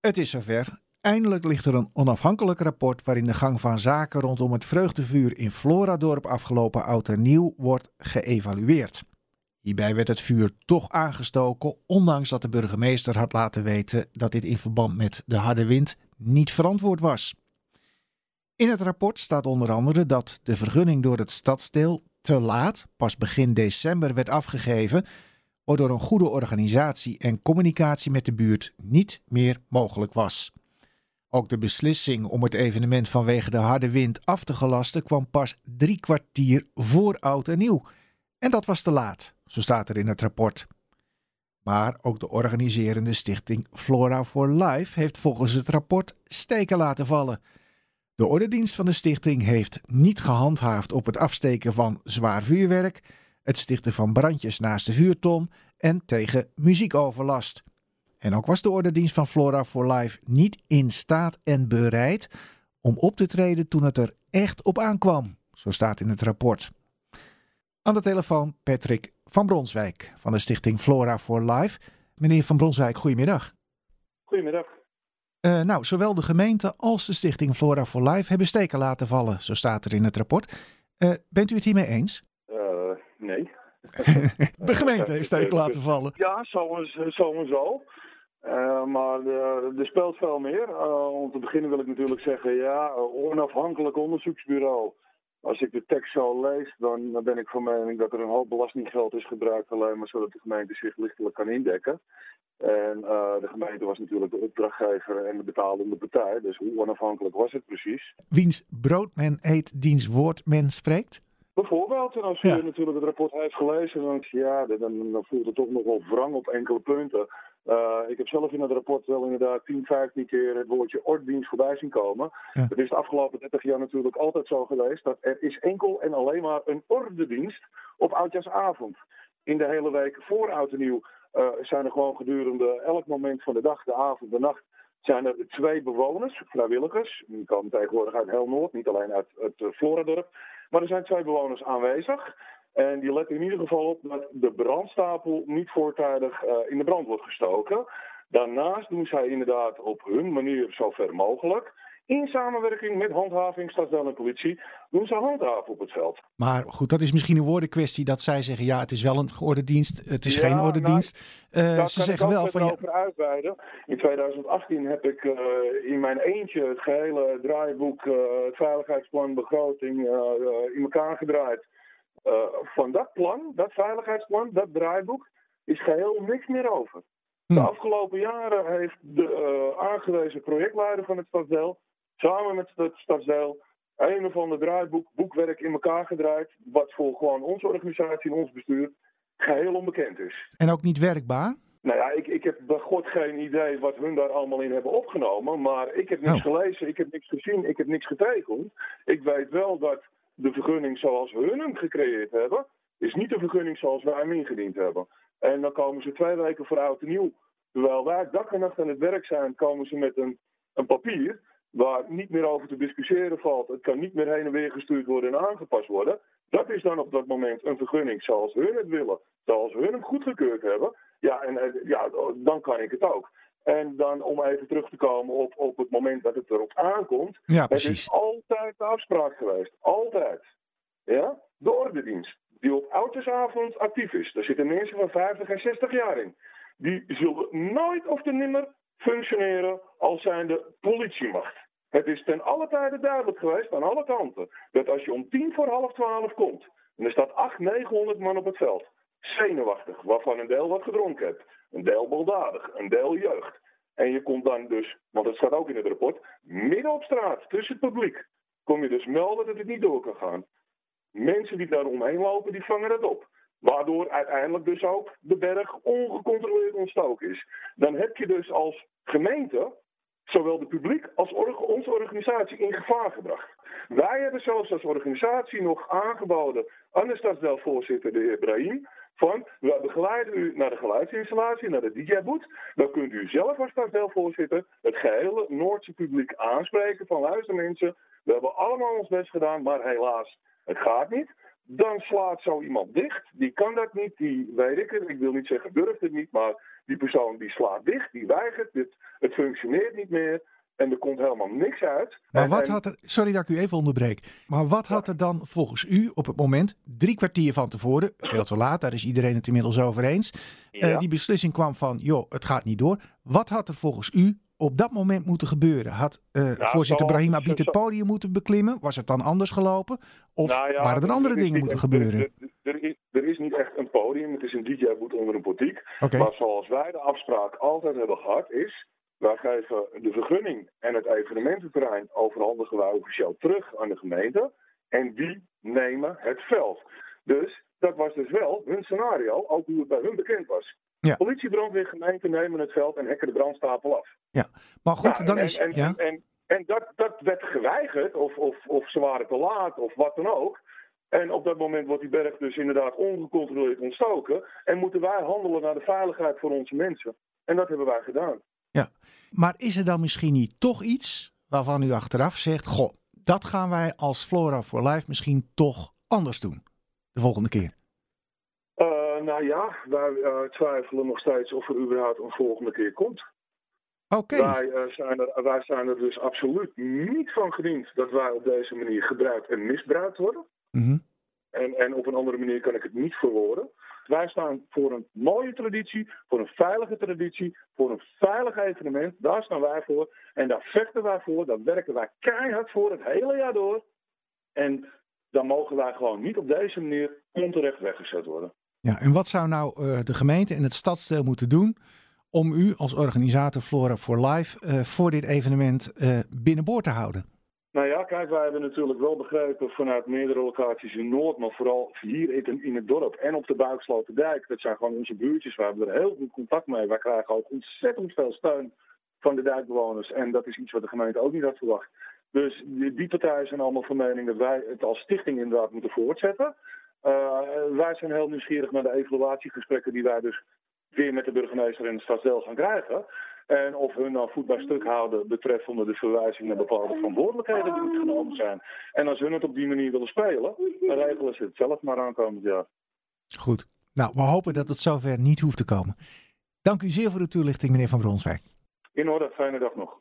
Het is zover. Eindelijk ligt er een onafhankelijk rapport waarin de gang van zaken rondom het vreugdevuur in Floradorp afgelopen oud en nieuw wordt geëvalueerd. Hierbij werd het vuur toch aangestoken, ondanks dat de burgemeester had laten weten dat dit in verband met de harde wind niet verantwoord was. In het rapport staat onder andere dat de vergunning door het stadsdeel te laat, pas begin december, werd afgegeven, waardoor een goede organisatie en communicatie met de buurt niet meer mogelijk was. Ook de beslissing om het evenement vanwege de harde wind af te gelasten kwam pas drie kwartier voor oud en nieuw. En dat was te laat, zo staat er in het rapport. Maar ook de organiserende stichting Flora for Life heeft volgens het rapport steken laten vallen. De ordendienst van de stichting heeft niet gehandhaafd op het afsteken van zwaar vuurwerk, het stichten van brandjes naast de vuurton en tegen muziekoverlast. En ook was de ordendienst van Flora for Life niet in staat en bereid om op te treden toen het er echt op aankwam, zo staat in het rapport. Aan de telefoon Patrick van Bronswijk van de stichting Flora for Life. Meneer van Bronswijk, goedemiddag. Goedemiddag. Uh, nou, zowel de gemeente als de stichting Flora for Life hebben steken laten vallen, zo staat er in het rapport. Uh, bent u het hiermee eens? Nee. de gemeente heeft steken laten vallen. Ja, zo, zo, zo. Uh, maar er speelt veel meer. Uh, om te beginnen wil ik natuurlijk zeggen, ja, onafhankelijk onderzoeksbureau. Als ik de tekst zo lees, dan, dan ben ik van mening dat er een hoop belastinggeld is gebruikt, alleen maar zodat de gemeente zich lichtelijk kan indekken. En uh, de gemeente was natuurlijk de opdrachtgever en de betalende partij, dus hoe onafhankelijk was het precies? Wiens brood men eet, diens woord men spreekt? Bijvoorbeeld, en als u ja. natuurlijk het rapport heeft gelezen, dan, ja, dan, dan voelt het toch nog wel wrang op enkele punten. Uh, ik heb zelf in het rapport wel inderdaad 10, 15 keer het woordje ordendienst voorbij zien komen. Ja. Het is de afgelopen 30 jaar natuurlijk altijd zo geweest dat er is enkel en alleen maar een ordendienst op oudjaarsavond. In de hele week voor oud en nieuw uh, zijn er gewoon gedurende elk moment van de dag, de avond, de nacht, zijn er twee bewoners, vrijwilligers. Die komen tegenwoordig uit heel Noord, niet alleen uit het Floradorp. Maar er zijn twee bewoners aanwezig. En die letten in ieder geval op dat de brandstapel niet voortijdig uh, in de brand wordt gestoken. Daarnaast doen zij inderdaad op hun manier zo ver mogelijk. In samenwerking met handhaving, stadsdeel en politie doen ze handhaven op het veld. Maar goed, dat is misschien een woordenkwestie dat zij zeggen: ja, het is wel een ordendienst, het is ja, geen ordendienst. Nou, uh, ze zeggen wel van. Over uitweiden. In 2018 heb ik uh, in mijn eentje het gehele draaiboek, uh, het veiligheidsplan, begroting in elkaar gedraaid. Van dat plan, dat veiligheidsplan, dat draaiboek, is geheel niks meer over. De hm. afgelopen jaren heeft de aangewezen projectleider van het stadsdeel, samen met het stadsdeel, een of ander draaiboek, boekwerk in elkaar gedraaid, wat voor gewoon onze organisatie en ons bestuur geheel onbekend is. En ook niet werkbaar? Nou ja, ik, ik heb bij God geen idee wat hun daar allemaal in hebben opgenomen. Maar ik heb niks oh. gelezen, ik heb niks gezien, ik heb niks getekend. Ik weet wel dat de vergunning zoals we hun hem gecreëerd hebben, is niet de vergunning zoals wij hem ingediend hebben. En dan komen ze twee weken voor oud en nieuw. Terwijl wij dag en nacht aan het werk zijn, komen ze met een, een papier waar niet meer over te discussiëren valt. Het kan niet meer heen en weer gestuurd worden en aangepast worden. Dat is dan op dat moment een vergunning zoals hun het willen, zoals hun hem goedgekeurd hebben. Ja, en ja, dan kan ik het ook. En dan om even terug te komen op, op het moment dat het erop aankomt. Ja, precies. Het is altijd de afspraak geweest. Altijd. Ja? De ordendienst. Die op oudjesavond actief is. Daar zitten mensen van 50 en 60 jaar in. Die zullen nooit of te nimmer functioneren als zijnde politiemacht. Het is ten alle tijde duidelijk geweest aan alle kanten. Dat als je om tien voor half twaalf komt. En er staat 800, 900 man op het veld. Zenuwachtig, waarvan een deel wat gedronken hebt een deel baldadig, een deel jeugd. En je komt dan dus, want het staat ook in het rapport, midden op straat, tussen het publiek, kom je dus melden dat het niet door kan gaan. Mensen die daar omheen lopen, die vangen dat op. Waardoor uiteindelijk dus ook de berg ongecontroleerd ontstoken is. Dan heb je dus als gemeente zowel de publiek als onze organisatie in gevaar gebracht. Wij hebben zelfs als organisatie nog aangeboden aan de stadsdeelvoorzitter, de heer Brahim, van we begeleiden u naar de geluidsinstallatie, naar de DJ-boot. Dan kunt u zelf als stadsdeelvoorzitter het gehele Noordse publiek aanspreken van luister mensen, we hebben allemaal ons best gedaan, maar helaas, het gaat niet. Dan slaat zo iemand dicht. Die kan dat niet, die weet ik het. Ik wil niet zeggen durft het niet, maar die persoon die slaat dicht, die weigert, het, het functioneert niet meer. En er komt helemaal niks uit. Maar wat en- had er, sorry dat ik u even onderbreek, maar wat had er dan volgens u op het moment, drie kwartier van tevoren, veel te laat, daar is iedereen het inmiddels over eens, eh, die beslissing kwam van, joh, het gaat niet door. Wat had er volgens u op dat moment moeten gebeuren? Had eh, voorzitter Brahima zo- Biet het podium moeten beklimmen? Was het dan anders gelopen? Of Nou ja, waren er andere dingen moeten echt- gebeuren? Er, er- er is, er is niet echt een podium, het is een DJ-boot onder een portiek. Maar zoals wij de afspraak altijd hebben gehad is, wij geven de vergunning en het evenemententerrein overhandigen wij officieel terug aan de gemeente. En die nemen het veld. Dus dat was dus wel hun scenario, ook hoe het bij hun bekend was. Ja. Politie, brandweer, gemeente nemen het veld en hekken de brandstapel af. maar goed, Ja, dan en, is... En, ja? en, en, dat, dat werd geweigerd, of, of, of ze waren te laat, of wat dan ook. En op dat moment wordt die berg dus inderdaad ongecontroleerd ontstoken. En moeten wij handelen naar de veiligheid voor onze mensen. En dat hebben wij gedaan. Maar is er dan misschien niet toch iets waarvan u achteraf zegt: Goh, dat gaan wij als Flora for Life misschien toch anders doen de volgende keer? Eh, nou ja, wij eh, twijfelen nog steeds of er überhaupt een volgende keer komt. Oké, Wij, eh, zijn er, wij zijn er dus absoluut niet van gediend dat wij op deze manier gebruikt en misbruikt worden. Mhm. En, en op een andere manier kan ik het niet verwoorden. Wij staan voor een mooie traditie, voor een veilige traditie, voor een veilig evenement. Daar staan wij voor. En daar vechten wij voor, daar werken wij keihard voor het hele jaar door. En dan mogen wij gewoon niet op deze manier onterecht weggezet worden. Ja, en wat zou nou eh, de gemeente en het stadsdeel moeten doen om u als organisator Flora for Life eh, voor dit evenement eh, binnenboord te houden? Nou ja, kijk, wij hebben natuurlijk wel begrepen vanuit meerdere locaties in Noord, maar vooral hier in, het dorp en op de Buiksloterdijk. Dat zijn gewoon onze buurtjes, we er heel goed contact mee. Wij krijgen ook ontzettend veel steun van de dijkbewoners en dat is iets wat de gemeente ook niet had verwacht. Dus die partijen zijn allemaal van mening dat wij het als stichting inderdaad moeten voortzetten. Eh, wij zijn heel nieuwsgierig naar de evaluatiegesprekken die wij dus weer met de burgemeester en het stadsdeel gaan krijgen. En of hun nou voet bij stuk houden betreffende de verwijzing naar bepaalde verantwoordelijkheden die moeten genomen zijn. En als hun het op die manier willen spelen, dan regelen ze het zelf maar aankomend jaar. Goed, nou, we hopen dat het zover niet hoeft te komen. Dank u zeer voor de toelichting, meneer Van Bronswijk. In orde, fijne dag nog.